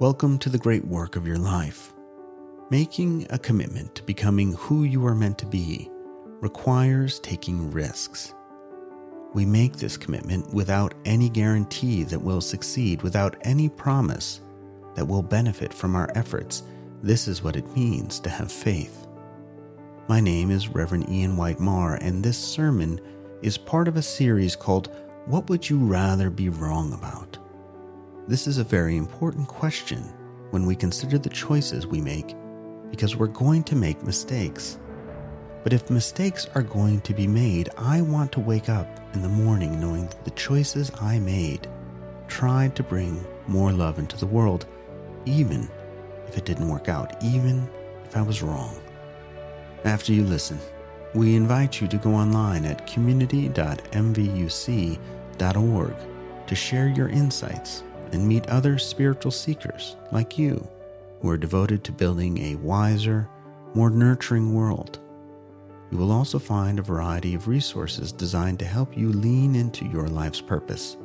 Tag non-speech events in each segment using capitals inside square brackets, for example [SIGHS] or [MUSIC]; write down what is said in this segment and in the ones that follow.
Welcome to the great work of your life. Making a commitment to becoming who you are meant to be requires taking risks. We make this commitment without any guarantee that we'll succeed, without any promise that we'll benefit from our efforts. This is what it means to have faith. My name is Reverend Ian White Maher, and this sermon is part of a series called What Would You Rather Be Wrong About? This is a very important question when we consider the choices we make because we're going to make mistakes. But if mistakes are going to be made, I want to wake up in the morning knowing that the choices I made tried to bring more love into the world, even if it didn't work out, even if I was wrong. After you listen, we invite you to go online at community.mvuc.org to share your insights and meet other spiritual seekers like you who are devoted to building a wiser, more nurturing world. You will also find a variety of resources designed to help you lean into your life's purpose.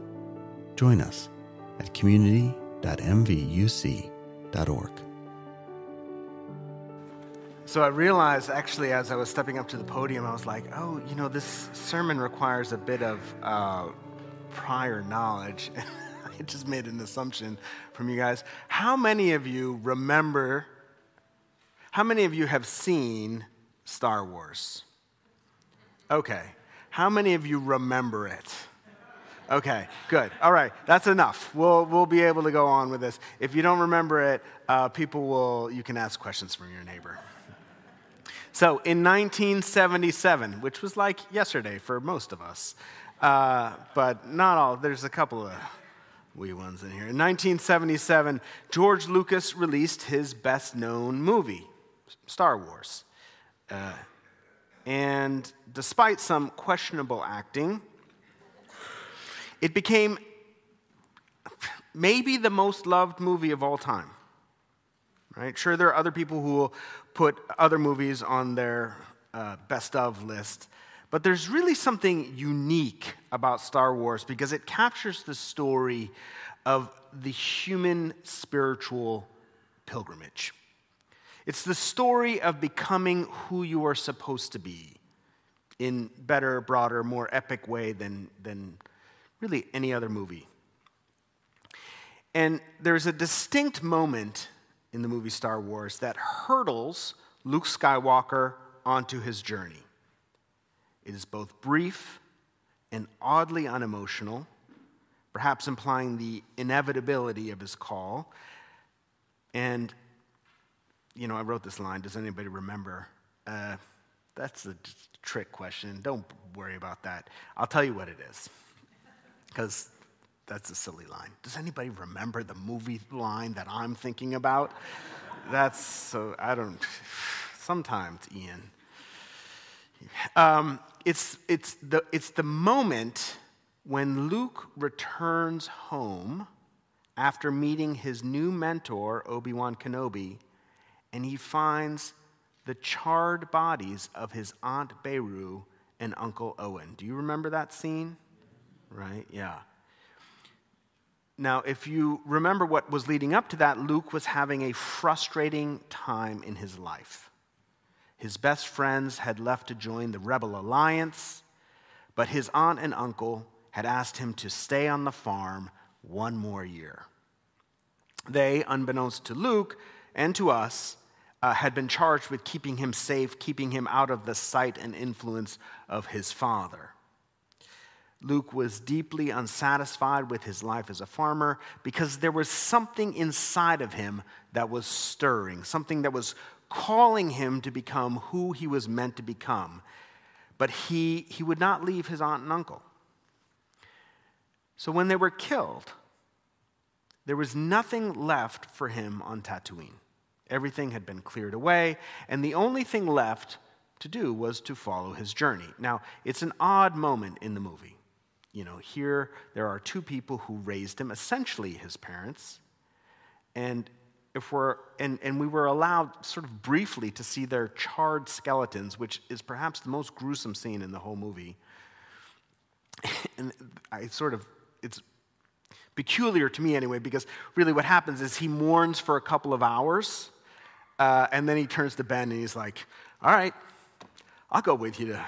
Join us at community.mvuc.org. So I realized actually as I was stepping up to the podium, I was like, oh, you know, this sermon requires a bit of uh, prior knowledge. [LAUGHS] I just made an assumption from you guys. How many of you remember, how many of you have seen Star Wars? Okay. How many of you remember it? Okay, good. All right, that's enough. We'll, we'll be able to go on with this. If you don't remember it, uh, people will, you can ask questions from your neighbor. So in 1977, which was like yesterday for most of us, uh, but not all, there's a couple of wee ones in here. In 1977, George Lucas released his best known movie, Star Wars. Uh, and despite some questionable acting, it became maybe the most loved movie of all time. Right? Sure, there are other people who will put other movies on their uh, best of list, but there's really something unique about Star Wars because it captures the story of the human spiritual pilgrimage. It's the story of becoming who you are supposed to be in better, broader, more epic way than, than really any other movie. And there's a distinct moment in the movie Star Wars that hurdles Luke Skywalker onto his journey. It is both brief and oddly unemotional, perhaps implying the inevitability of his call. And, you know, I wrote this line. Does anybody remember? Uh, that's a trick question. Don't worry about that. I'll tell you what it is, because that's a silly line. Does anybody remember the movie line that I'm thinking about? That's so, I don't, [SIGHS] sometimes, Ian. Um, it's, it's, the, it's the moment when Luke returns home after meeting his new mentor, Obi Wan Kenobi, and he finds the charred bodies of his Aunt Beru and Uncle Owen. Do you remember that scene? Right? Yeah. Now, if you remember what was leading up to that, Luke was having a frustrating time in his life. His best friends had left to join the rebel alliance, but his aunt and uncle had asked him to stay on the farm one more year. They, unbeknownst to Luke and to us, uh, had been charged with keeping him safe, keeping him out of the sight and influence of his father. Luke was deeply unsatisfied with his life as a farmer because there was something inside of him that was stirring, something that was calling him to become who he was meant to become. But he, he would not leave his aunt and uncle. So when they were killed, there was nothing left for him on Tatooine. Everything had been cleared away, and the only thing left to do was to follow his journey. Now, it's an odd moment in the movie. You know, here there are two people who raised him, essentially his parents, and if we're, and, and we were allowed sort of briefly to see their charred skeletons, which is perhaps the most gruesome scene in the whole movie. [LAUGHS] and I sort of, it's peculiar to me anyway, because really what happens is he mourns for a couple of hours, uh, and then he turns to Ben and he's like, All right, I'll go with you to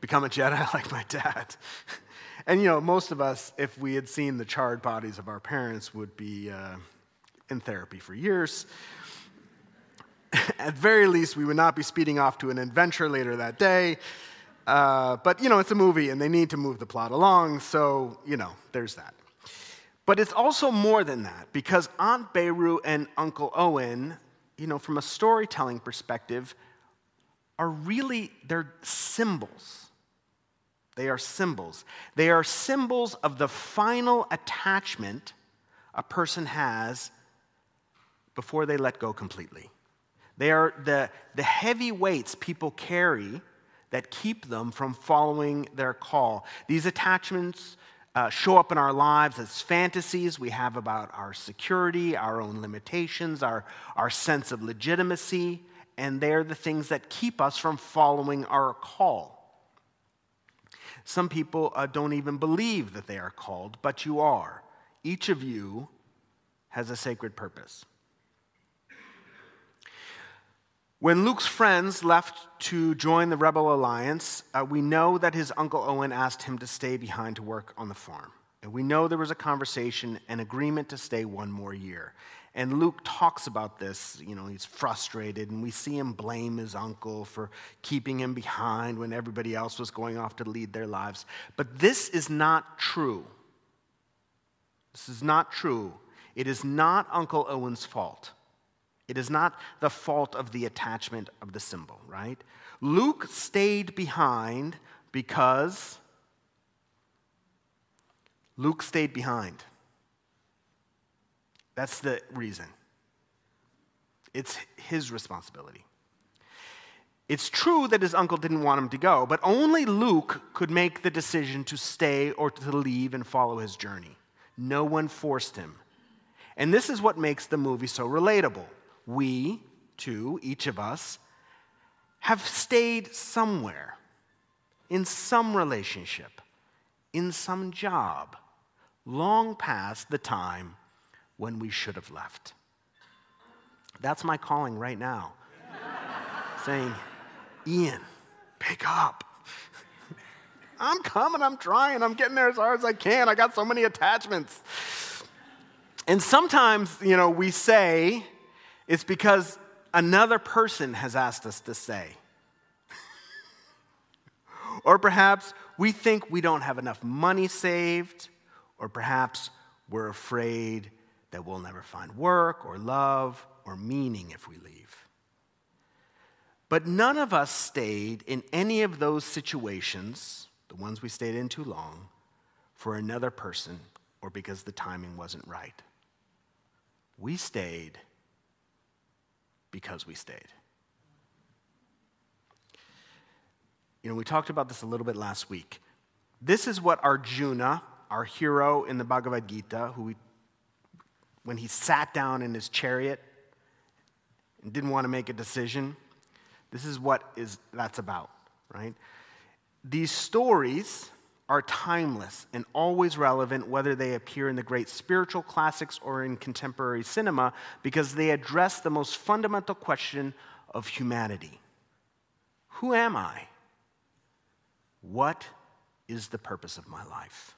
become a Jedi [LAUGHS] like my dad. [LAUGHS] and you know, most of us, if we had seen the charred bodies of our parents, would be uh, in therapy for years. [LAUGHS] At very least, we would not be speeding off to an adventure later that day. Uh, but, you know, it's a movie and they need to move the plot along, so, you know, there's that. But it's also more than that because Aunt Beru and Uncle Owen, you know, from a storytelling perspective, are really, they're symbols. They are symbols. They are symbols of the final attachment a person has before they let go completely. They are the, the heavy weights people carry that keep them from following their call. These attachments uh, show up in our lives as fantasies we have about our security, our own limitations, our, our sense of legitimacy, and they're the things that keep us from following our call. Some people uh, don't even believe that they are called, but you are. Each of you has a sacred purpose. When Luke's friends left to join the Rebel Alliance, uh, we know that his uncle Owen asked him to stay behind to work on the farm. And we know there was a conversation, an agreement to stay one more year. And Luke talks about this. You know, he's frustrated, and we see him blame his uncle for keeping him behind when everybody else was going off to lead their lives. But this is not true. This is not true. It is not Uncle Owen's fault. It is not the fault of the attachment of the symbol, right? Luke stayed behind because Luke stayed behind. That's the reason. It's his responsibility. It's true that his uncle didn't want him to go, but only Luke could make the decision to stay or to leave and follow his journey. No one forced him. And this is what makes the movie so relatable we, too, each of us, have stayed somewhere, in some relationship, in some job, long past the time when we should have left. That's my calling right now. [LAUGHS] Saying, Ian, pick up. [LAUGHS] I'm coming, I'm trying, I'm getting there as hard as I can. I got so many attachments. And sometimes, you know, we say, it's because another person has asked us to say. [LAUGHS] or perhaps we think we don't have enough money saved, or perhaps we're afraid that we'll never find work or love or meaning if we leave. But none of us stayed in any of those situations, the ones we stayed in too long, for another person or because the timing wasn't right. We stayed because we stayed. You know, we talked about this a little bit last week. This is what Arjuna, our hero in the Bhagavad Gita, who we, when he sat down in his chariot and didn't want to make a decision, this is what is that's about, right? These stories are timeless and always relevant, whether they appear in the great spiritual classics or in contemporary cinema, because they address the most fundamental question of humanity Who am I? What is the purpose of my life?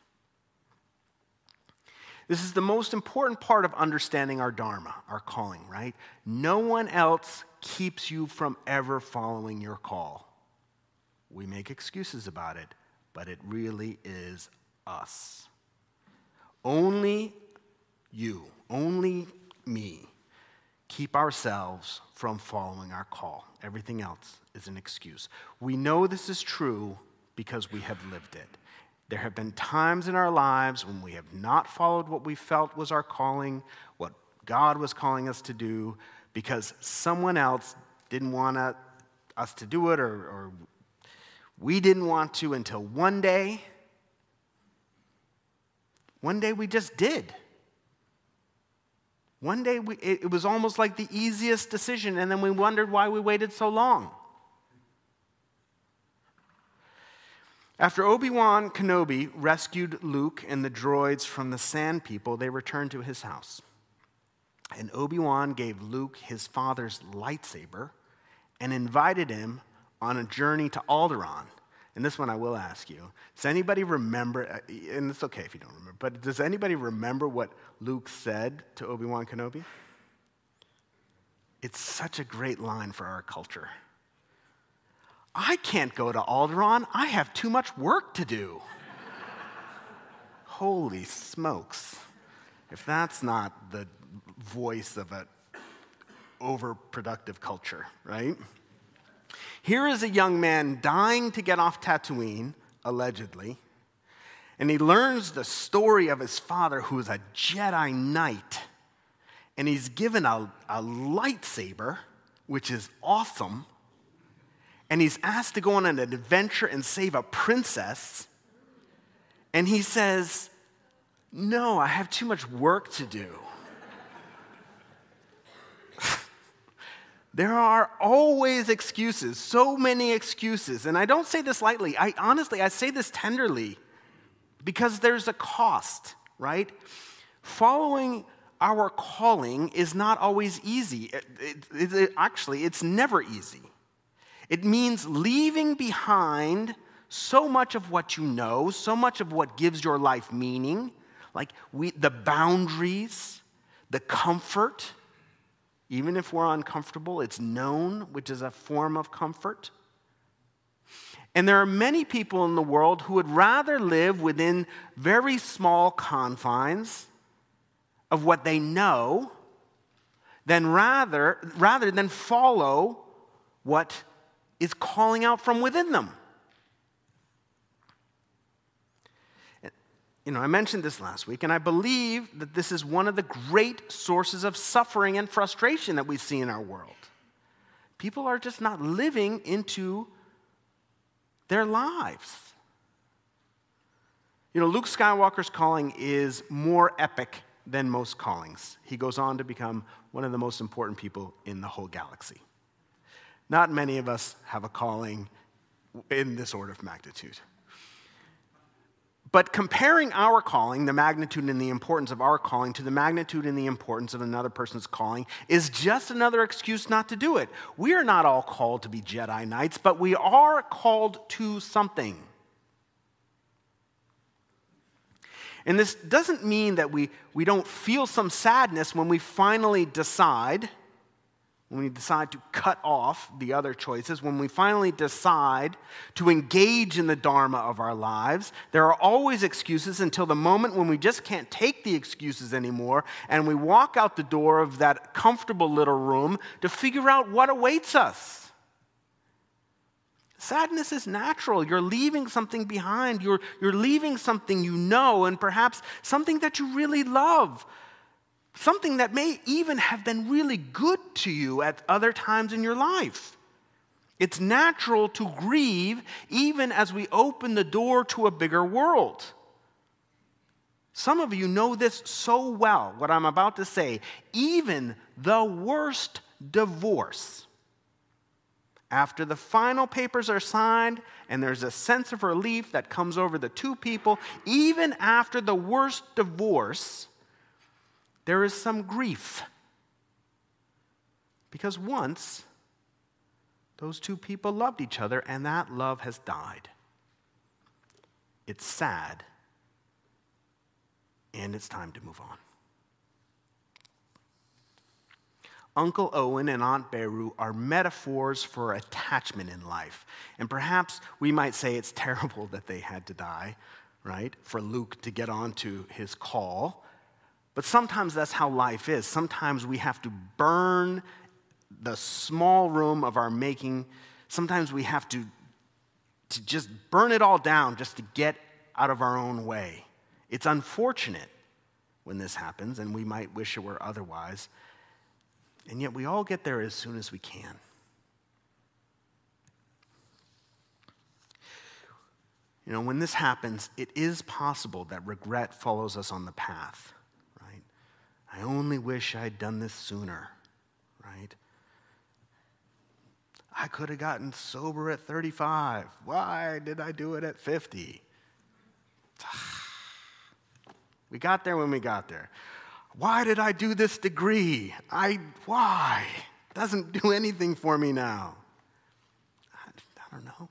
This is the most important part of understanding our Dharma, our calling, right? No one else keeps you from ever following your call. We make excuses about it but it really is us. Only you, only me, keep ourselves from following our call. Everything else is an excuse. We know this is true because we have lived it. There have been times in our lives when we have not followed what we felt was our calling, what God was calling us to do, because someone else didn't want us to do it or, or we didn't want to until one day. One day we just did. One day we, it, it was almost like the easiest decision, and then we wondered why we waited so long. After Obi Wan Kenobi rescued Luke and the droids from the Sand People, they returned to his house. And Obi Wan gave Luke his father's lightsaber and invited him on a journey to Alderaan. And this one I will ask you. Does anybody remember, uh, and it's okay if you don't remember, but does anybody remember what Luke said to Obi Wan Kenobi? It's such a great line for our culture. I can't go to Alderaan. I have too much work to do. [LAUGHS] Holy smokes. If that's not the voice of an overproductive culture, right? Here is a young man dying to get off Tatooine, allegedly, and he learns the story of his father, who is a Jedi Knight, and he's given a, a lightsaber, which is awesome, and he's asked to go on an adventure and save a princess, and he says, No, I have too much work to do. There are always excuses, so many excuses. And I don't say this lightly. I honestly, I say this tenderly because there's a cost, right? Following our calling is not always easy. It, it, it, actually, it's never easy. It means leaving behind so much of what you know, so much of what gives your life meaning, like we, the boundaries, the comfort, even if we're uncomfortable, it's known, which is a form of comfort. And there are many people in the world who would rather live within very small confines of what they know than rather, rather than follow what is calling out from within them. You know, I mentioned this last week, and I believe that this is one of the great sources of suffering and frustration that we see in our world. People are just not living into their lives. You know, Luke Skywalker's calling is more epic than most callings. He goes on to become one of the most important people in the whole galaxy. Not many of us have a calling in this order of magnitude. But comparing our calling, the magnitude and the importance of our calling, to the magnitude and the importance of another person's calling is just another excuse not to do it. We are not all called to be Jedi Knights, but we are called to something. And this doesn't mean that we, we don't feel some sadness when we finally decide when we decide to cut off the other choices, when we finally decide to engage in the Dharma of our lives, there are always excuses until the moment when we just can't take the excuses anymore and we walk out the door of that comfortable little room to figure out what awaits us. Sadness is natural. You're leaving something behind. You're, you're leaving something you know and perhaps something that you really love something that may even have been really good to you at other times in your life. It's natural to grieve even as we open the door to a bigger world. Some of you know this so well, what I'm about to say. Even the worst divorce, after the final papers are signed and there's a sense of relief that comes over the two people, even after the worst divorce, there is some grief. Because once, those two people loved each other, and that love has died. It's sad, and it's time to move on. Uncle Owen and Aunt Beru are metaphors for attachment in life. And perhaps we might say it's [LAUGHS] terrible that they had to die, right? For Luke to get on to his call. But sometimes that's how life is. Sometimes we have to burn the small room of our making. Sometimes we have to, to just burn it all down just to get out of our own way. It's unfortunate when this happens, and we might wish it were otherwise. And yet we all get there as soon as we can. You know, when this happens, it is possible that regret follows us on the path. I only wish I'd done this sooner, right? I could have gotten sober at 35. Why did I do it at 50? [SIGHS] We got there when we got there. Why did I do this degree? I why? Doesn't do anything for me now. I, I don't know.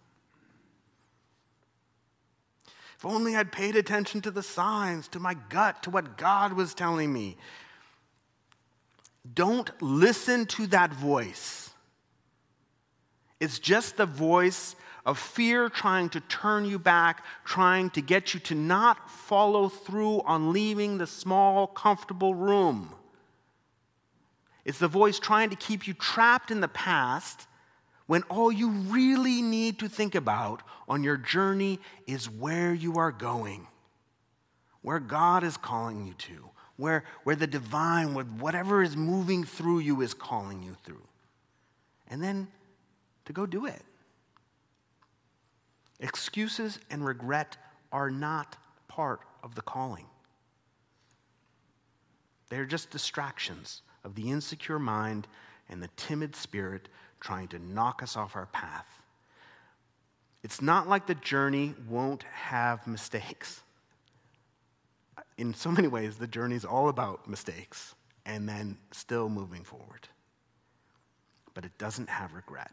If only I'd paid attention to the signs, to my gut, to what God was telling me. Don't listen to that voice. It's just the voice of fear trying to turn you back, trying to get you to not follow through on leaving the small, comfortable room. It's the voice trying to keep you trapped in the past when all you really need to think about on your journey is where you are going, where God is calling you to, where, where the divine, with whatever is moving through you, is calling you through. And then to go do it. Excuses and regret are not part of the calling. They're just distractions of the insecure mind and the timid spirit trying to knock us off our path. It's not like the journey won't have mistakes. In so many ways, the journey is all about mistakes and then still moving forward. But it doesn't have regret.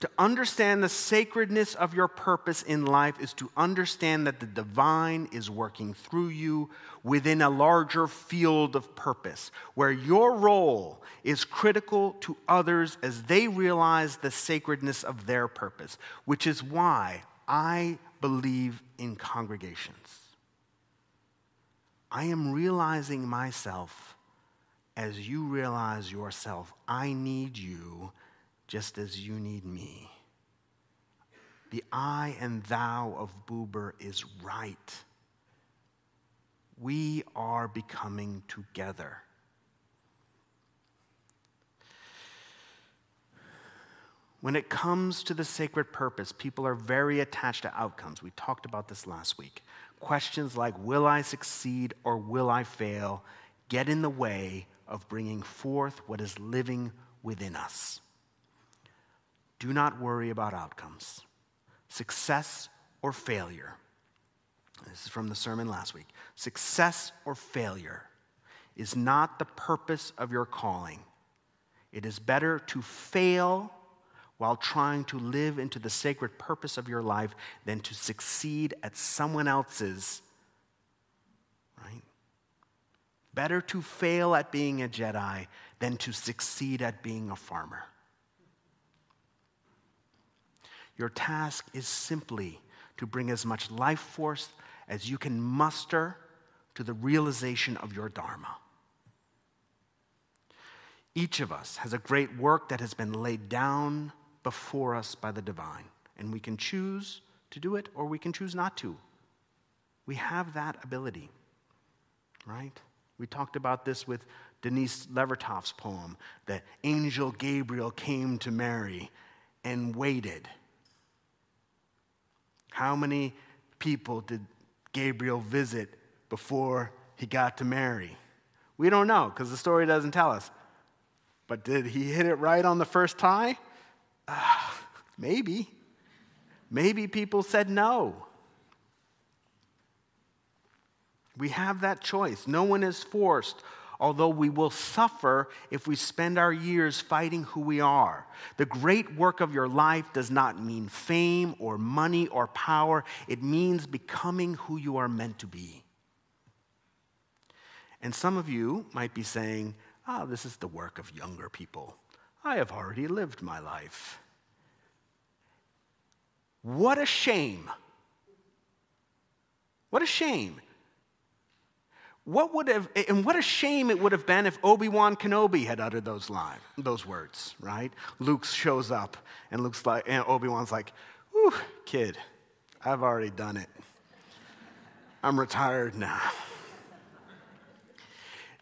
To understand the sacredness of your purpose in life is to understand that the divine is working through you within a larger field of purpose, where your role is critical to others as they realize the sacredness of their purpose, which is why I believe in congregations. I am realizing myself as you realize yourself. I need you just as you need me. The I and thou of Buber is right. We are becoming together. When it comes to the sacred purpose, people are very attached to outcomes. We talked about this last week. Questions like, will I succeed or will I fail, get in the way of bringing forth what is living within us. Do not worry about outcomes, success or failure. This is from the sermon last week. Success or failure is not the purpose of your calling. It is better to fail while trying to live into the sacred purpose of your life than to succeed at someone else's. Right? Better to fail at being a Jedi than to succeed at being a farmer. Your task is simply to bring as much life force as you can muster to the realization of your Dharma. Each of us has a great work that has been laid down before us by the divine, and we can choose to do it or we can choose not to. We have that ability, right? We talked about this with Denise Levertov's poem that angel Gabriel came to Mary and waited how many people did Gabriel visit before he got to Mary? We don't know because the story doesn't tell us. But did he hit it right on the first try? Uh, [SIGHS] maybe. Maybe people said no. We have that choice. No one is forced although we will suffer if we spend our years fighting who we are. The great work of your life does not mean fame or money or power, it means becoming who you are meant to be. And some of you might be saying, oh, this is the work of younger people. I have already lived my life. What a shame. What a shame what would have, and what a shame it would have been if Obi Wan Kenobi had uttered those lines, those words, right? Luke shows up, and Luke's like, and Obi Wan's like, "Whew, kid, I've already done it. I'm retired now."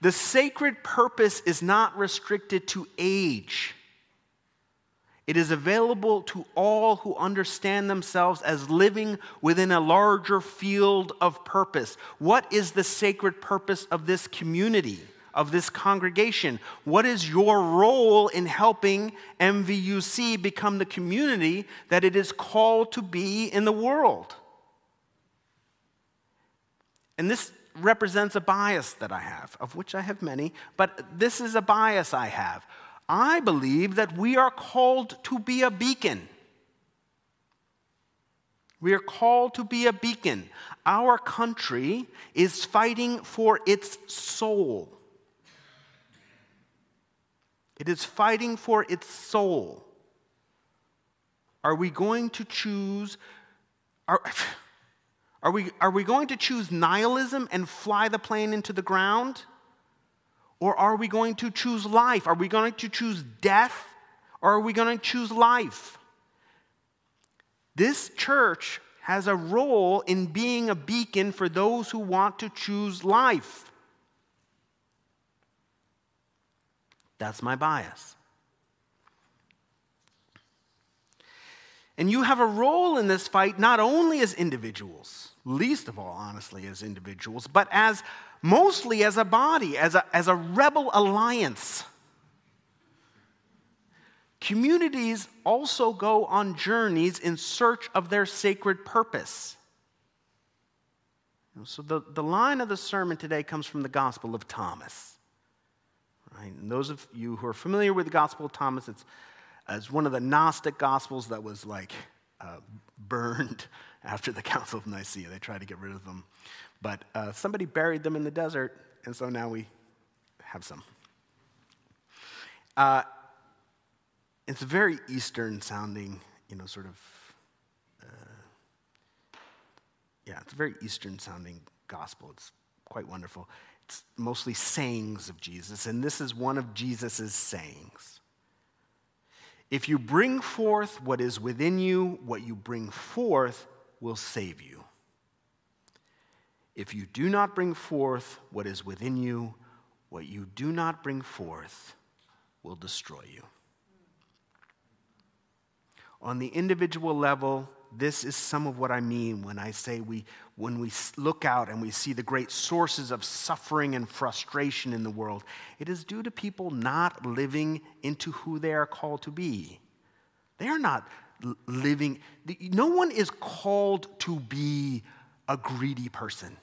The sacred purpose is not restricted to age. It is available to all who understand themselves as living within a larger field of purpose. What is the sacred purpose of this community, of this congregation? What is your role in helping MVUC become the community that it is called to be in the world? And this represents a bias that I have, of which I have many, but this is a bias I have. I believe that we are called to be a beacon. We are called to be a beacon. Our country is fighting for its soul. It is fighting for its soul. Are we going to choose? Are, [LAUGHS] are, we, are we going to choose nihilism and fly the plane into the ground? Or are we going to choose life? Are we going to choose death? Or are we going to choose life? This church has a role in being a beacon for those who want to choose life. That's my bias. And you have a role in this fight not only as individuals, least of all, honestly, as individuals, but as mostly as a body, as a, as a rebel alliance. Communities also go on journeys in search of their sacred purpose. So, the, the line of the sermon today comes from the Gospel of Thomas. Right? And those of you who are familiar with the Gospel of Thomas, it's, it's one of the Gnostic Gospels that was like uh, burned after the [LAUGHS] Council of Nicaea. They tried to get rid of them. But uh, somebody buried them in the desert, and so now we have some. Uh, it's a very Eastern sounding, you know, sort of, uh, yeah, it's a very Eastern sounding gospel. It's quite wonderful. It's mostly sayings of Jesus, and this is one of Jesus' sayings. If you bring forth what is within you, what you bring forth will save you. If you do not bring forth what is within you, what you do not bring forth will destroy you. On the individual level, this is some of what I mean when I say we, when we look out and we see the great sources of suffering and frustration in the world, it is due to people not living into who they are called to be. They are not living, no one is called to be a greedy person.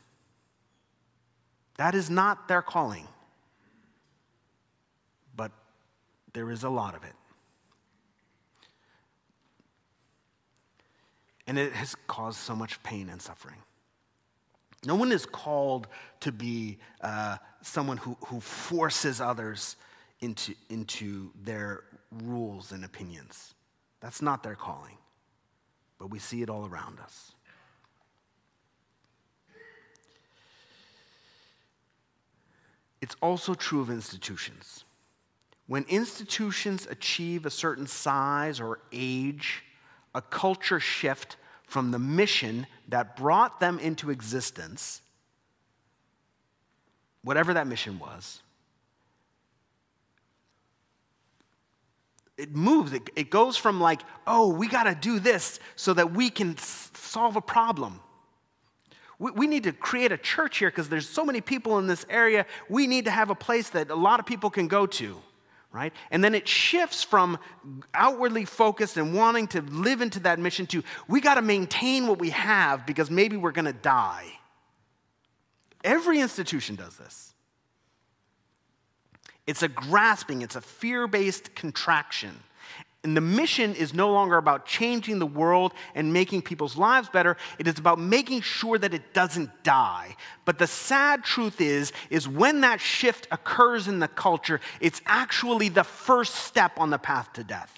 That is not their calling. But there is a lot of it. And it has caused so much pain and suffering. No one is called to be uh, someone who, who forces others into, into their rules and opinions. That's not their calling. But we see it all around us. It's also true of institutions. When institutions achieve a certain size or age, a culture shift from the mission that brought them into existence, whatever that mission was, it moves. It, it goes from like, oh, we got to do this so that we can s- solve a problem. We, we need to create a church here because there's so many people in this area. We need to have a place that a lot of people can go to right? And then it shifts from outwardly focused and wanting to live into that mission to we got to maintain what we have because maybe we're going to die. Every institution does this. It's a grasping, it's a fear based contraction. And the mission is no longer about changing the world and making people's lives better. It is about making sure that it doesn't die. But the sad truth is, is when that shift occurs in the culture, it's actually the first step on the path to death.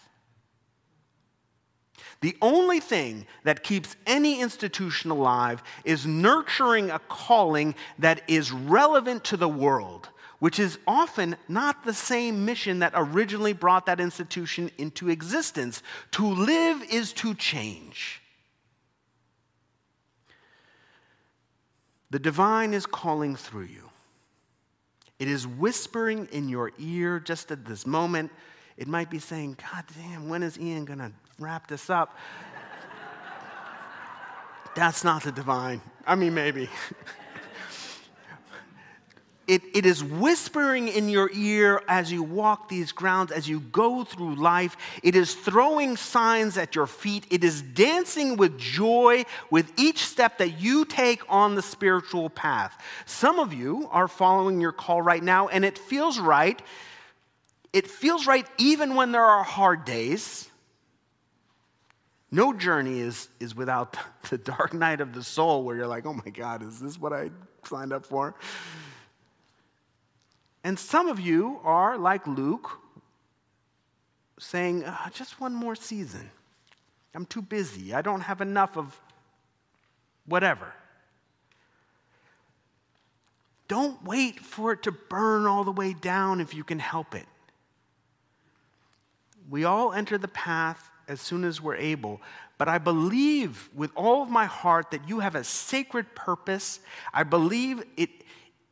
The only thing that keeps any institution alive is nurturing a calling that is relevant to the world which is often not the same mission that originally brought that institution into existence. To live is to change. The divine is calling through you. It is whispering in your ear just at this moment. It might be saying, God damn, when is Ian going to wrap this up? [LAUGHS] That's not the divine. I mean, maybe. [LAUGHS] it, it is whispering in your ear as you walk these grounds, as you go through life. It is throwing signs at your feet. It is dancing with joy with each step that you take on the spiritual path. Some of you are following your call right now, and it feels right. It feels right even when there are hard days. No journey is, is without [LAUGHS] the dark night of the soul where you're like, oh my God, is this what I signed up for? And some of you are like Luke, saying, uh, just one more season. I'm too busy. I don't have enough of whatever. Don't wait for it to burn all the way down if you can help it. We all enter the path as soon as we're able, but I believe with all of my heart that you have a sacred purpose. I believe it,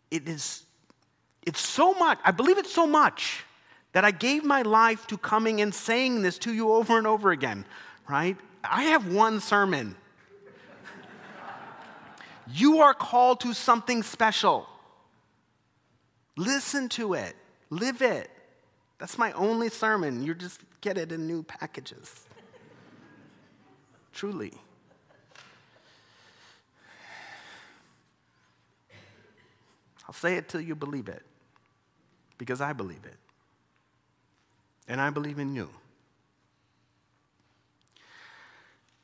it is it's so much, I believe it's so much that I gave my life to coming and saying this to you over and over again, right? I have one sermon. you are called to something special. Listen to it, live it. That's my only sermon. You just get it in new packages. Truly. I'll say it till you believe it because I believe it. And I believe in you.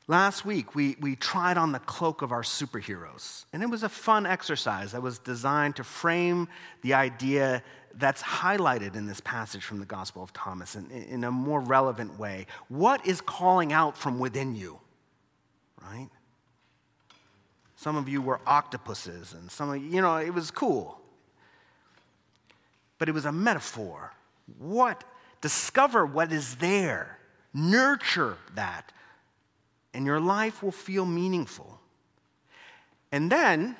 Last week, we, we tried on the cloak of our superheroes, and it was a fun exercise that was designed to frame the idea that's highlighted in this passage from the Gospel of Thomas in, in a more relevant way. What is calling out from within you, right? Some of you were octopuses, and some of you, you know, it was cool but it was a metaphor. What? Discover what is there, nurture that, and your life will feel meaningful. And then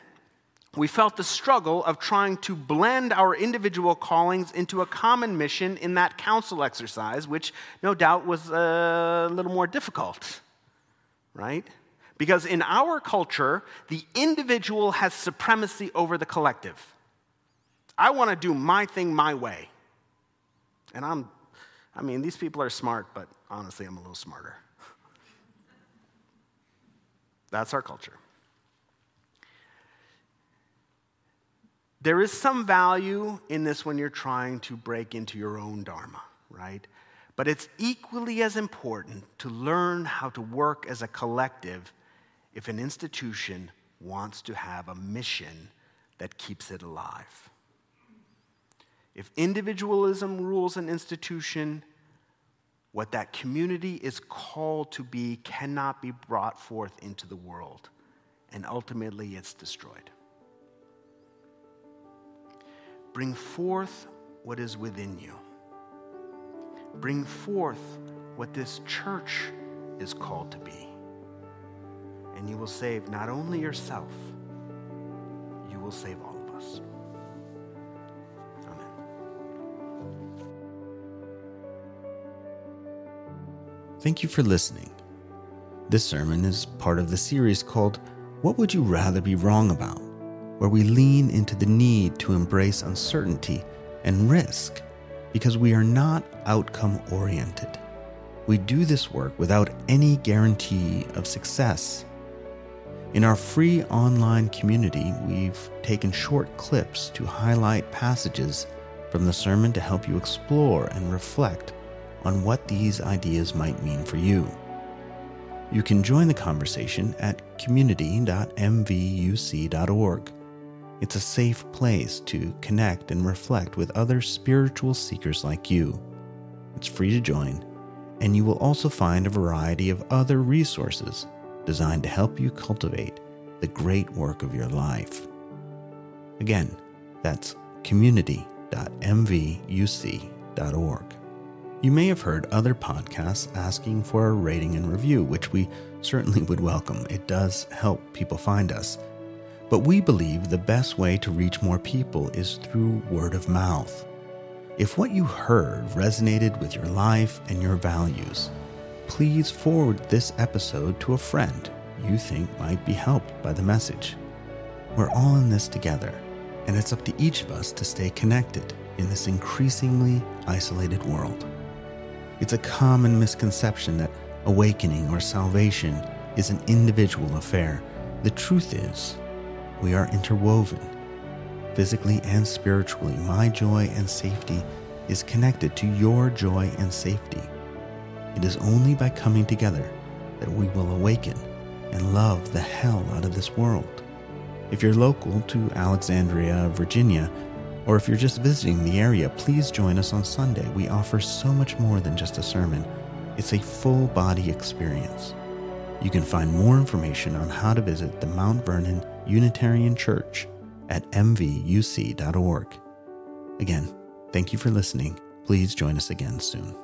we felt the struggle of trying to blend our individual callings into a common mission in that council exercise, which no doubt was a little more difficult, right? Because in our culture, the individual has supremacy over the collective. I want to do my thing my way. And I'm, I mean, these people are smart, but honestly, I'm a little smarter. [LAUGHS] That's our culture. There is some value in this when you're trying to break into your own Dharma, right? But it's equally as important to learn how to work as a collective if an institution wants to have a mission that keeps it alive. If individualism rules an institution, what that community is called to be cannot be brought forth into the world, and ultimately it's destroyed. Bring forth what is within you. Bring forth what this church is called to be. And you will save not only yourself, you will save all of us. Thank you for listening. This sermon is part of the series called What Would You Rather Be Wrong About? where we lean into the need to embrace uncertainty and risk because we are not outcome oriented. We do this work without any guarantee of success. In our free online community, we've taken short clips to highlight passages from the sermon to help you explore and reflect on what these ideas might mean for you. You can join the conversation at community.mvuc.org. It's a safe place to connect and reflect with other spiritual seekers like you. It's free to join, and you will also find a variety of other resources designed to help you cultivate the great work of your life. Again, that's community.mvuc.org. You may have heard other podcasts asking for a rating and review, which we certainly would welcome. It does help people find us. But we believe the best way to reach more people is through word of mouth. If what you heard resonated with your life and your values, please forward this episode to a friend you think might be helped by the message. We're all in this together, and it's up to each of us to stay connected in this increasingly isolated world. It's a common misconception that awakening or salvation is an individual affair. The truth is, we are interwoven. Physically and spiritually, my joy and safety is connected to your joy and safety. It is only by coming together that we will awaken and love the hell out of this world. If you're local to Alexandria, Virginia, or if you're just visiting the area, please join us on Sunday. We offer so much more than just a sermon, it's a full body experience. You can find more information on how to visit the Mount Vernon Unitarian Church at mvuc.org. Again, thank you for listening. Please join us again soon.